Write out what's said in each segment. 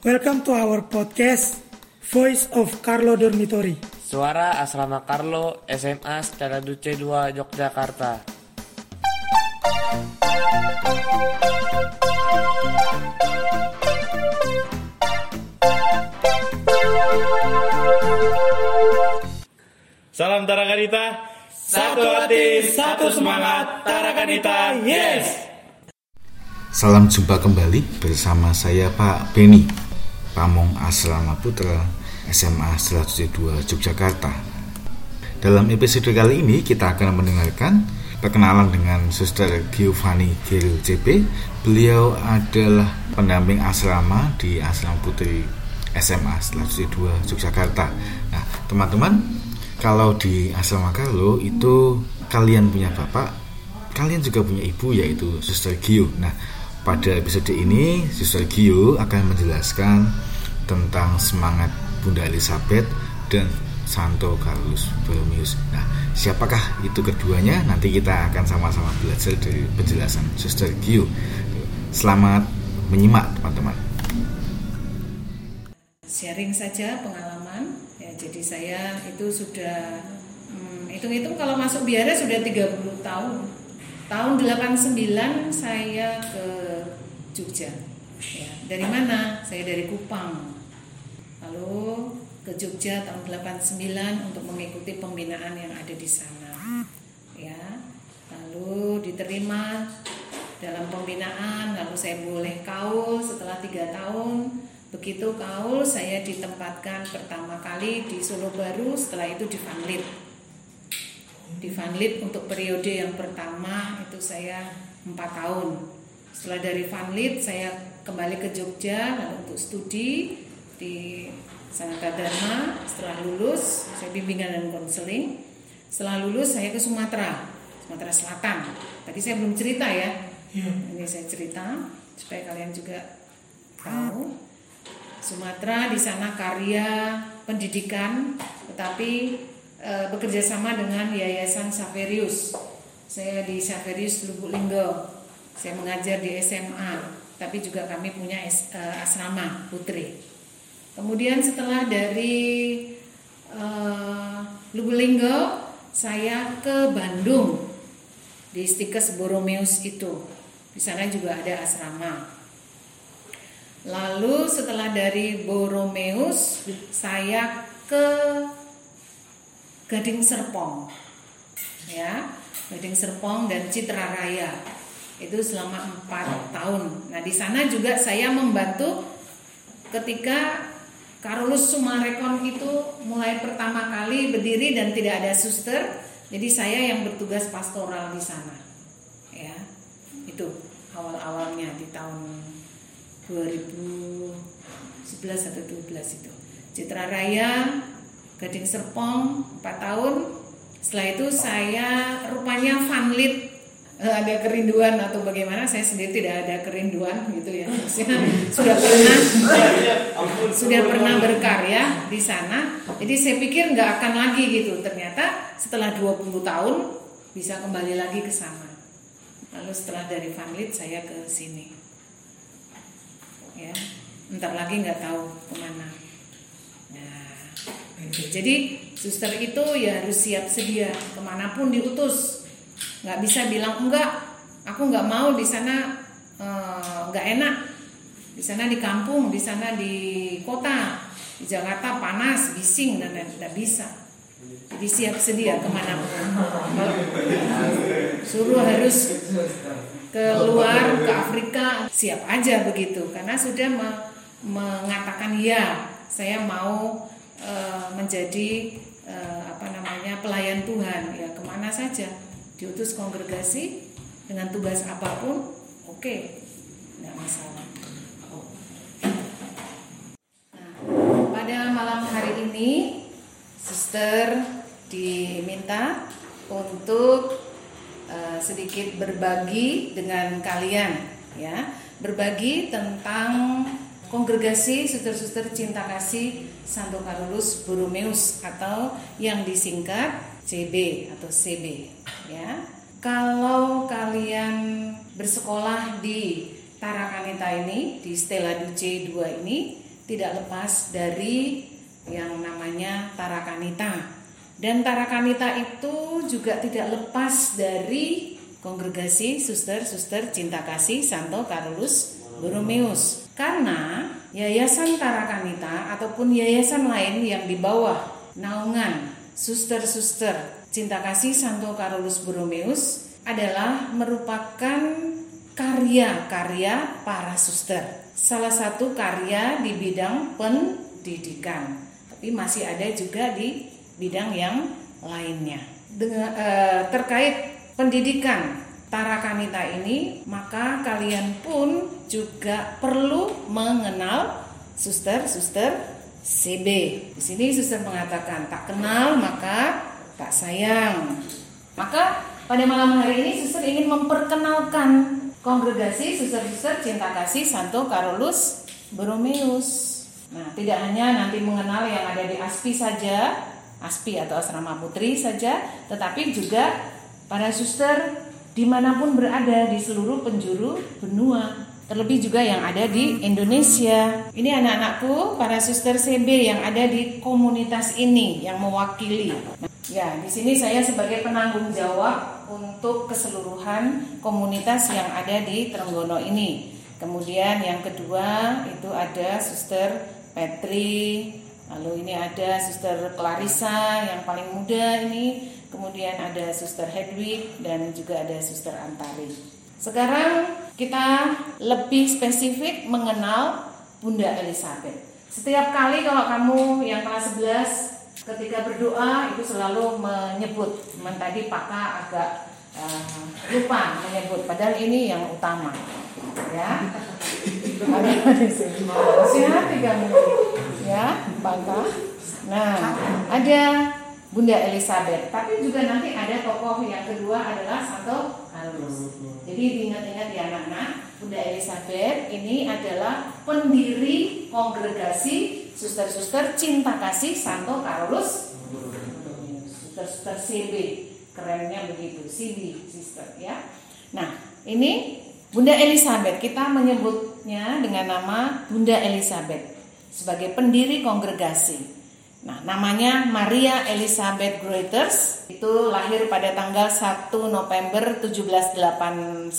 Welcome to our podcast, Voice of Carlo Dormitory. Suara Asrama Carlo SMA Stella Duce 2 Yogyakarta. Salam Tarakanita. Satu hati, satu semangat. Tarakanita, yes. Salam jumpa kembali bersama saya Pak Beni Pamong Asrama Putra SMA 102 Yogyakarta. Dalam episode kali ini kita akan mendengarkan perkenalan dengan Suster Giovanni Geril CP Beliau adalah pendamping asrama di Asrama Putri SMA 102 Yogyakarta. Nah teman-teman kalau di asrama Carlo itu kalian punya bapak kalian juga punya ibu yaitu Suster Gio. Nah pada episode ini, Suster Gio akan menjelaskan tentang semangat Bunda Elizabeth dan Santo Carlos Borromeus. Nah, siapakah itu keduanya? Nanti kita akan sama-sama belajar dari penjelasan Suster Gio. Selamat menyimak, teman-teman. Sharing saja pengalaman. Ya, jadi saya itu sudah hmm, hitung-hitung kalau masuk biara sudah 30 tahun tahun 89 saya ke Jogja. Ya, dari mana? Saya dari Kupang. Lalu ke Jogja tahun 89 untuk mengikuti pembinaan yang ada di sana. Ya lalu diterima dalam pembinaan lalu saya boleh kaul setelah tiga tahun. Begitu kaul saya ditempatkan pertama kali di Solo Baru setelah itu di Vanlit di Vanlit untuk periode yang pertama itu saya empat tahun. Setelah dari Vanlit saya kembali ke Jogja lalu untuk studi di Sanata Dharma. Setelah lulus saya bimbingan dan konseling. Setelah lulus saya ke Sumatera, Sumatera Selatan. Tadi saya belum cerita ya. Ini saya cerita supaya kalian juga tahu. Sumatera di sana karya pendidikan, tetapi e, bekerja sama dengan Yayasan Saverius. Saya di Saverius Lubuk Linggo. Saya mengajar di SMA, tapi juga kami punya es, e, asrama putri. Kemudian setelah dari e, Lubuk Linggo, saya ke Bandung di Stikes Boromeus itu. Di sana juga ada asrama. Lalu setelah dari Boromeus, saya ke Gading Serpong ya Gading Serpong dan Citra Raya itu selama empat tahun. Nah di sana juga saya membantu ketika Karolus Sumarekon itu mulai pertama kali berdiri dan tidak ada suster jadi saya yang bertugas pastoral di sana. Ya itu awal-awalnya di tahun 2011 atau 12 itu. Citra Raya Gading Serpong 4 tahun. Setelah itu saya rupanya fanlit ada kerinduan atau bagaimana? Saya sendiri tidak ada kerinduan gitu ya. Sudah pernah. Sudah pernah berkarya di sana. Jadi saya pikir nggak akan lagi gitu. Ternyata setelah 20 tahun bisa kembali lagi ke sana. Lalu setelah dari fanlit saya ke sini. Ya ntar lagi nggak tahu ke mana. Nah jadi suster itu ya harus siap sedia. Ke mana pun diutus nggak bisa bilang enggak aku nggak mau di sana nggak eh, enak. Di sana di kampung di sana di kota di Jakarta panas bising dan tidak bisa. Jadi siap sedia ke mana pun kalau suruh harus keluar ke Afrika siap aja begitu. Karena sudah me mengatakan ya saya mau e, menjadi e, apa namanya pelayan Tuhan. Ya ke mana saja diutus kongregasi dengan tugas apa pun oke okay, tidak masalah. Nah, pada malam hari ini suster diminta untuk Eh, sedikit berbagi dengan kalian ya berbagi tentang kongregasi suster-suster cinta kasih Santo Carolus Borromeus atau yang disingkat CB atau CB ya kalau kalian bersekolah di Tarakanita ini di Stella Duce 2 ini tidak lepas dari yang namanya Tarakanita. Dan Tarakanita itu juga tidak lepas dari kongregasi suster-suster cinta kasih Santo Carolus Borromeus. Karena yayasan Tarakanita ataupun yayasan lain yang di bawah naungan suster-suster cinta kasih Santo Carolus Borromeus adalah merupakan karya-karya para suster. Salah satu karya di bidang pendidikan, tapi masih ada juga di bidang yang lainnya. Dengan eh, terkait pendidikan Tarakanita ini, maka kalian pun juga perlu mengenal suster-suster CB. Di sini suster mengatakan tak kenal maka tak sayang. Maka pada malam hari ini suster ingin memperkenalkan kongregasi suster-suster cinta kasih Santo Carolus Borromeus. Nah, tidak hanya nanti mengenal yang ada di ASPI saja, ASPI atau Asrama Putri saja, tetapi juga para suster di mana pun berada di seluruh penjuru benua. Terlebih juga yang ada di Indonesia. Ini anak-anakku, para suster CB yang ada di komunitas ini yang mewakili. Ya, di sini saya sebagai penanggung jawab untuk keseluruhan komunitas yang ada di Trenggono ini. Kemudian yang kedua itu ada Suster Petri, lalu ini ada Suster Clarissa yang paling muda ini, kemudian ada Suster Hedwig dan juga ada Suster Antari. Sekarang kita lebih spesifik mengenal Bunda Elizabeth. Setiap kali kalau kamu yang kelas 11 ketika berdoa itu selalu menyebut. Men tadi Paka agak uh, lupa menyebut. Padahal ini yang utama. Ya? Ada di sini hati kamu ya Paka? Nah ada Bunda Elizabeth. Tapi juga nanti ada tokoh yang kedua adalah Santo Carlos jadi diingat-ingat ya anak-anak Bunda Elizabeth ini adalah pendiri kongregasi suster-suster cinta kasih Santo Carlos suster-suster CB kerennya begitu. CB sister ya. Nah ini Bunda Elizabeth. Kita menyebutnya dengan nama Bunda Elizabeth sebagai pendiri kongregasi Nah, namanya Maria Elizabeth Greuters itu lahir pada tanggal 1 November 1789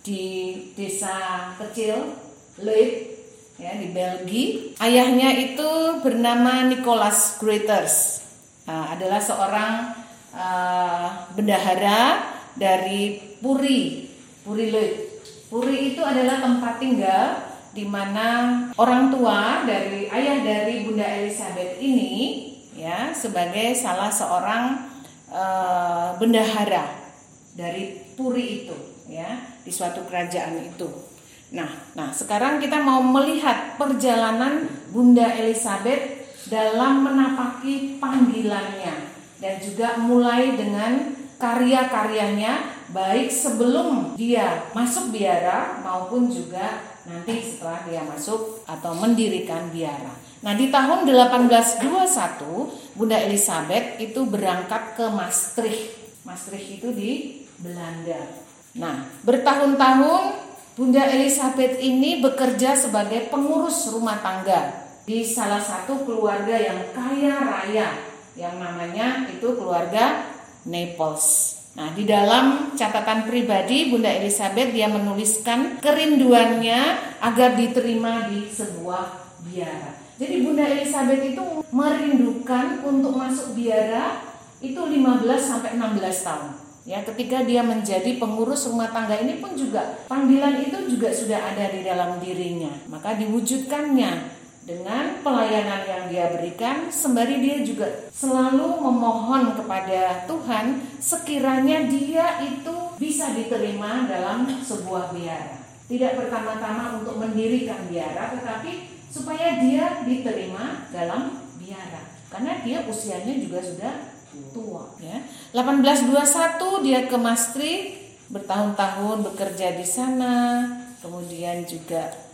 di desa kecil Leip ya di Belgia. Ayahnya itu bernama Nicholas Greuters. Nah, adalah seorang uh, bendahara dari Puri, Puri Leut. Puri itu adalah tempat tinggal di mana orang tua dari ayah dari Bunda Elizabeth ini ya sebagai salah seorang uh, bendahara dari Puri itu ya di suatu kerajaan itu. Nah, nah sekarang kita mau melihat perjalanan Bunda Elizabeth dalam menapaki panggilannya dan juga mulai dengan karya-karyanya baik sebelum dia masuk biara maupun juga nanti setelah dia masuk atau mendirikan biara. Nah, di tahun 1821 Bunda Elizabeth itu berangkat ke Maastricht. Maastricht itu di Belanda. Nah, bertahun-tahun Bunda Elizabeth ini bekerja sebagai pengurus rumah tangga di salah satu keluarga yang kaya raya yang namanya itu keluarga Naples. Nah, di dalam catatan pribadi Bunda Elizabeth dia menuliskan kerinduannya agar diterima di sebuah biara. Jadi Bunda Elizabeth itu merindukan untuk masuk biara itu 15 sampai 16 tahun. Ya, ketika dia menjadi pengurus rumah tangga ini pun juga panggilan itu juga sudah ada di dalam dirinya. Maka diwujudkannya dengan pelayanan yang dia berikan sembari dia juga selalu memohon kepada Tuhan sekiranya dia itu bisa diterima dalam sebuah biara. Tidak pertama-tama untuk mendirikan biara tetapi supaya dia diterima dalam biara. Karena dia usianya juga sudah tua ya. 1821 dia ke Maastricht bertahun-tahun bekerja di sana, kemudian juga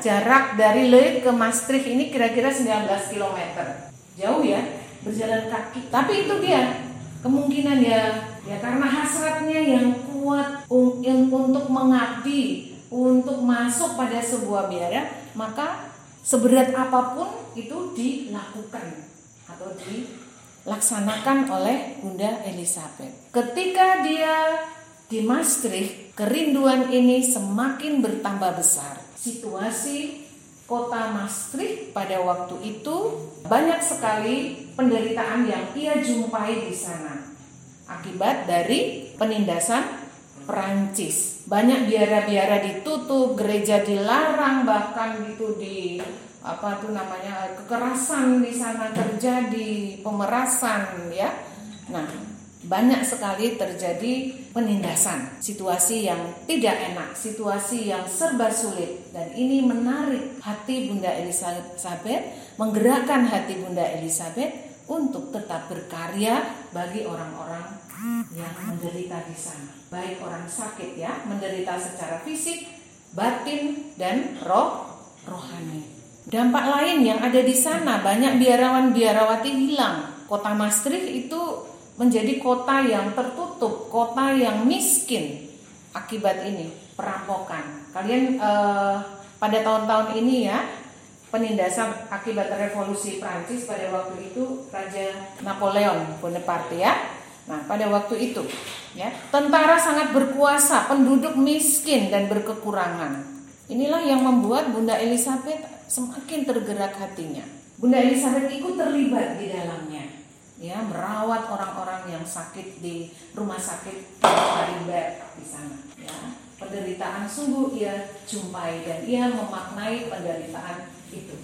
jarak dari Le ke Maastricht ini kira-kira 19 km. Jauh ya, berjalan kaki. Tapi itu dia kemungkinan ya ya karena hasratnya yang kuat untuk mengabdi, untuk masuk pada sebuah biara, maka seberat apa pun itu dilakukan atau dilaksanakan oleh Bunda Elizabeth. Ketika dia di Maastricht, kerinduan ini semakin bertambah besar. Situasi kota Maastricht pada waktu itu banyak sekali penderitaan yang ia jumpai di sana akibat dari penindasan Perancis. Banyak biara-biara ditutup, gereja dilarang, bahkan itu di apa tuh namanya kekerasan di sana terjadi, pemerasan ya. Nah, banyak sekali terjadi penindasan, situasi yang tidak enak, situasi yang serba sulit dan ini menarik hati Bunda Elizabeth, menggerakkan hati Bunda Elizabeth untuk tetap berkarya bagi orang-orang yang menderita di sana. Baik orang sakit ya, menderita secara fisik, batin dan roh rohani. Dampak lain yang ada di sana banyak biarawan biarawati hilang. Kota Maastricht itu menjadi kota yang tertutup, kota yang miskin akibat ini perampokan. Kalian eh, pada tahun-tahun ini ya penindasan akibat revolusi Prancis pada waktu itu Raja Napoleon Bonaparte ya Nah, pada waktu itu, ya, tentara sangat berkuasa, penduduk miskin dan berkekurangan. Inilah yang membuat Bunda Elizabeth semakin tergerak hatinya. Bunda Elizabeth ikut terlibat di dalamnya, ya, merawat orang-orang yang sakit di rumah sakit Maribel di sana, ya. Penderitaan sungguh ia jumpai dan ia memaknai penderitaan itu.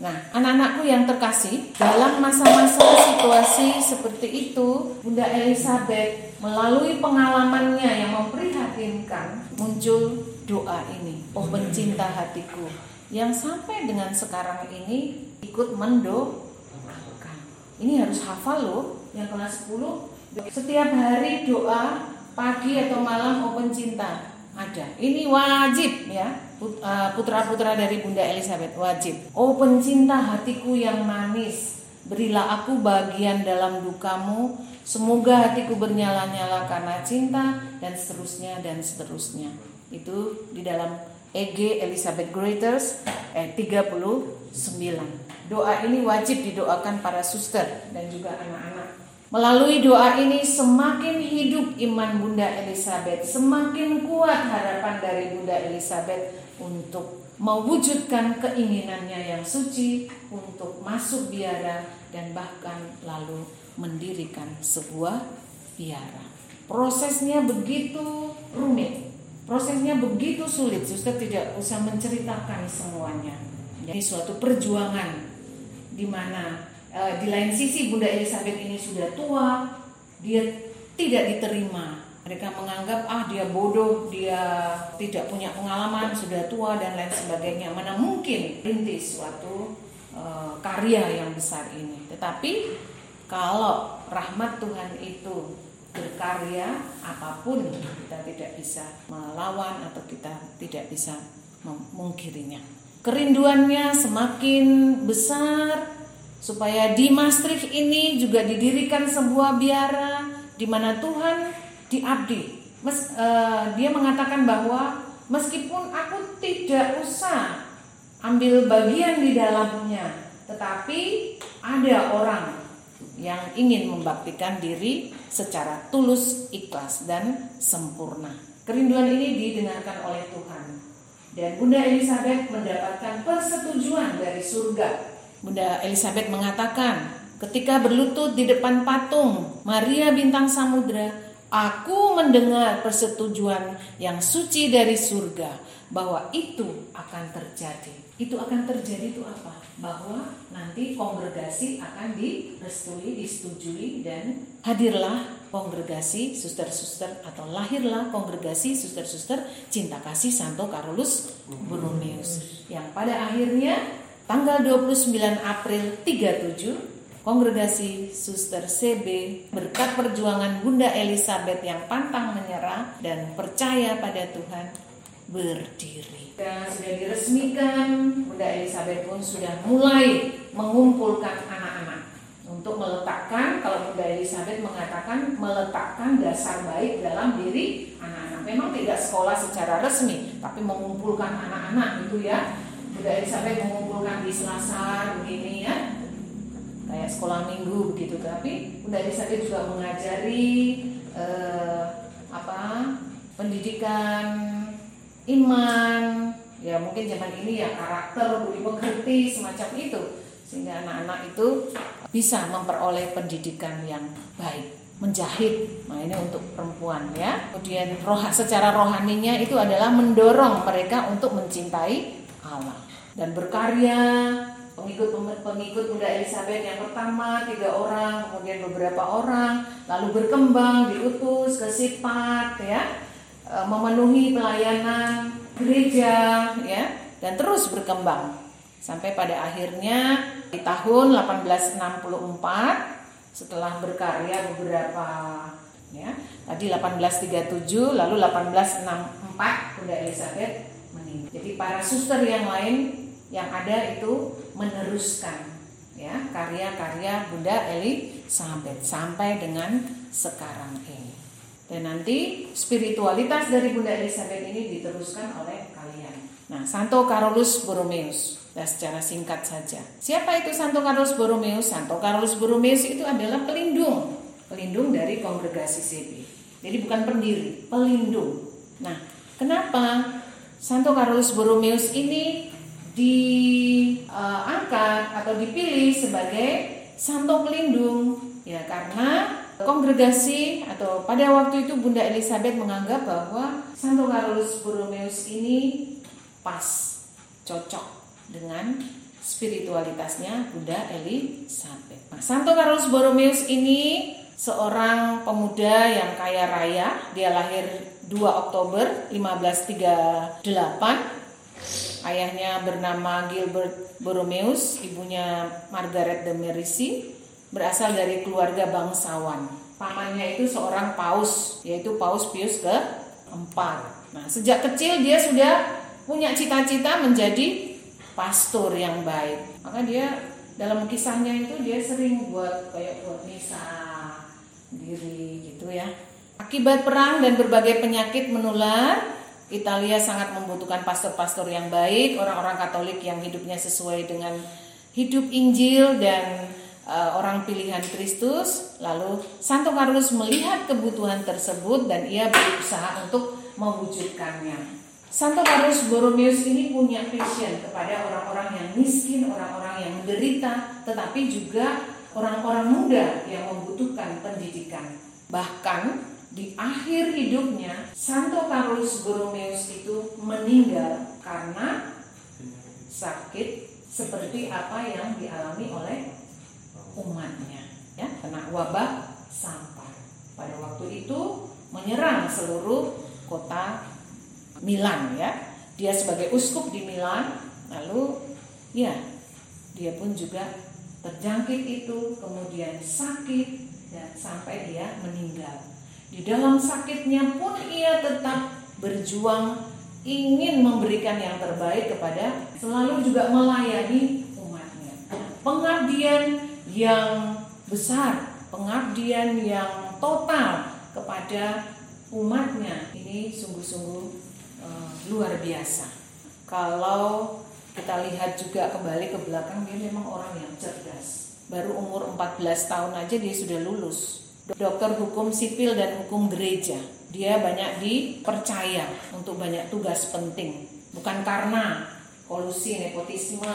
Nah, anak-anakku yang terkasih, dalam masa-masa situasi seperti itu, Bunda Elizabeth melalui pengalamannya yang memprihatinkan, muncul doa ini. Oh pencinta hatiku, yang sampai dengan sekarang ini ikut mendoakan. Ini harus hafal loh, yang kelas 10. Setiap hari doa pagi atau malam oh pencinta ada. Ini wajib ya uh, putra-putra dari Bunda Elizabeth wajib. Oh pencinta hatiku yang manis, berilah aku bagian dalam dukamu. Semoga hatiku bernyala-nyala karena cinta dan seterusnya dan seterusnya. Itu di dalam EG Elizabeth Greaters eh 39. Doa ini wajib didoakan para suster dan juga anak-anak Melalui doa ini semakin hidup iman Bunda Elizabeth, semakin kuat harapan dari Bunda Elizabeth untuk mewujudkan keinginannya yang suci untuk masuk biara dan bahkan lalu mendirikan sebuah biara. Prosesnya begitu rumit, prosesnya begitu sulit, suster tidak usah menceritakan semuanya. Jadi suatu perjuangan di mana Eh, di lain sisi Bunda Elizabeth ini sudah tua, dia tidak diterima. Mereka menganggap ah dia bodoh, dia tidak punya pengalaman, sudah tua dan lain sebagainya. Mana mungkin rintis suatu uh, karya yang besar ini. Tetapi kalau rahmat Tuhan itu berkarya apa pun kita tidak bisa melawan atau kita tidak bisa memungkirinya. Kerinduannya semakin besar, supaya di Maastricht ini juga didirikan sebuah biara di mana Tuhan diabdi. Mes, uh, dia mengatakan bahwa meskipun aku tidak usah ambil bagian di dalamnya, tetapi ada orang yang ingin membaktikan diri secara tulus, ikhlas dan sempurna. Kerinduan ini didengarkan oleh Tuhan. Dan Bunda Elizabeth mendapatkan persetujuan dari surga Bunda Elizabeth mengatakan, ketika berlutut di depan patung Maria Bintang Samudra, aku mendengar persetujuan yang suci dari surga bahwa itu akan terjadi. Itu akan terjadi itu apa? Bahwa nanti kongregasi akan direstui, disetujui dan hadirlah kongregasi suster-suster atau lahirlah kongregasi suster-suster cinta kasih Santo Carolus Borromeus yang pada akhirnya tanggal 29 April 37 Kongregasi Suster CB berkat perjuangan Bunda Elizabeth yang pantang menyerah dan percaya pada Tuhan berdiri. Dan sudah diresmikan, Bunda Elizabeth pun sudah mulai mengumpulkan anak-anak untuk meletakkan, kalau Bunda Elizabeth mengatakan meletakkan dasar baik dalam diri anak-anak. Memang tidak sekolah secara resmi, tapi mengumpulkan anak-anak itu ya Bunda Elizabeth mengumpulkan di selasar begini ya kayak sekolah minggu begitu. Tapi Bunda Elizabeth juga mengajari eh, apa pendidikan iman. Ya mungkin zaman ini ya karakter budi pekerti semacam itu. Sehingga anak-anak itu bisa memperoleh pendidikan yang baik menjahit nah ini untuk perempuan ya. Kemudian roh secara rohaninya itu adalah mendorong mereka untuk mencintai Allah dan berkarya pengikut pengikut Bunda Elizabeth yang pertama tiga orang kemudian beberapa orang lalu berkembang diutus ke Sipat ya. E, memenuhi pelayanan gereja ya dan terus berkembang. Sampai pada akhirnya di tahun 1864 setelah berkarya beberapa ya tadi 1837 lalu 1864 Bunda Elizabeth meninggal. Jadi para suster yang lain yang ada itu meneruskan ya karya-karya Bunda Elizabeth sampai dengan sekarang ini. Dan nanti spiritualitas dari Bunda Elizabeth ini diteruskan oleh kalian. Nah, Santo Carolus Borromeus. Nah, secara singkat saja. Siapa itu Santo Carolus Borromeus? Santo Carolus Borromeus itu adalah pelindung, pelindung dari kongregasi CB. Jadi bukan pendiri, pelindung. Nah, kenapa Santo Carolus Borromeus ini diangkat atau dipilih sebagai santo pelindung ya karena kongregasi atau pada waktu itu Bunda Elizabeth menganggap bahwa Santo Carolus Borromeus ini pas cocok dengan spiritualitasnya Bunda Elizabeth. Nah, Santo Carolus Borromeus ini seorang pemuda yang kaya raya. Dia lahir 2 Oktober 1538 Ayahnya bernama Gilbert Borromeus, ibunya Margaret de Medici, berasal dari keluarga bangsawan. Pamannya itu seorang paus, yaitu Paus Pius keempat. Nah, sejak kecil dia sudah punya cita-cita menjadi pastor yang baik. Maka dia dalam kisahnya itu dia sering buat kayak buat misa diri gitu ya. Akibat perang dan berbagai penyakit menular, Italia sangat membutuhkan pastor-pastor yang baik, orang-orang Katolik yang hidupnya sesuai dengan hidup Injil dan uh, orang pilihan Kristus. Lalu Santo Carlos melihat kebutuhan tersebut dan ia berusaha untuk mewujudkannya. Santo Carlos Borromeus ini punya passion kepada orang-orang yang miskin, orang-orang yang menderita, tetapi juga orang-orang muda yang membutuhkan pendidikan. Bahkan di akhir hidupnya Santo Carlos Borromeus itu meninggal karena sakit seperti apa yang dialami oleh umatnya ya. Kena wabah sampar. Pada waktu itu menyerang seluruh kota Milan ya. Dia sebagai uskup di Milan lalu ya dia pun juga terjangkit itu kemudian sakit dan sampai dia meninggal di dalam sakitnya pun ia tetap berjuang ingin memberikan yang terbaik kepada selalu juga melayani umatnya. Pengabdian yang besar, pengabdian yang total kepada umatnya ini sungguh-sungguh uh, luar biasa. Kalau kita lihat juga kembali ke belakang dia memang orang yang cerdas. Baru umur 14 tahun aja dia sudah lulus dokter hukum sipil dan hukum gereja. Dia banyak dipercaya untuk banyak tugas penting. Bukan karena kolusi nepotisme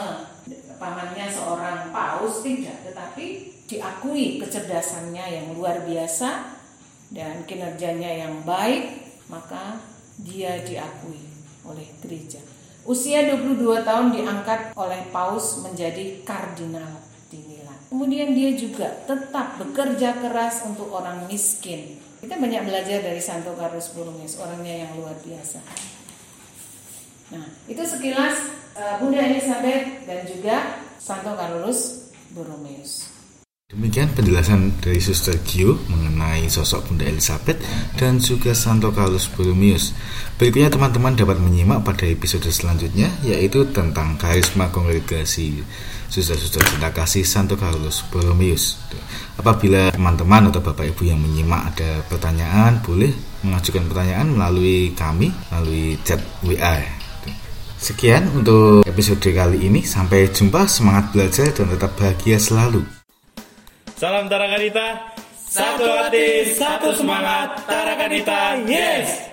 pamannya seorang paus tidak, tetapi diakui kecerdasannya yang luar biasa dan kinerjanya yang baik, maka dia diakui oleh gereja. Usia 22 tahun diangkat oleh paus menjadi kardinal Kemudian dia juga tetap bekerja keras untuk orang miskin. Kita banyak belajar dari Santo Carlos Borromeus, orangnya yang luar biasa. Nah, itu sekilas uh, Bunda Elizabeth dan juga Santo Carlos Borromeus. Demikian penjelasan dari Suster Gio mengenai sosok Bunda Elizabeth dan juga Santo Carlos Borromeus. Berikutnya teman-teman dapat menyimak pada episode selanjutnya yaitu tentang karisma kongregasi Suster-suster cinta kasih Santo Carlos Borromeus. Apabila teman-teman atau Bapak Ibu yang menyimak ada pertanyaan, boleh mengajukan pertanyaan melalui kami, melalui chat WA. Sekian untuk episode kali ini. Sampai jumpa, semangat belajar dan tetap bahagia selalu. Salam Tarakanita, satu hati, satu semangat, Tarakanita, yes!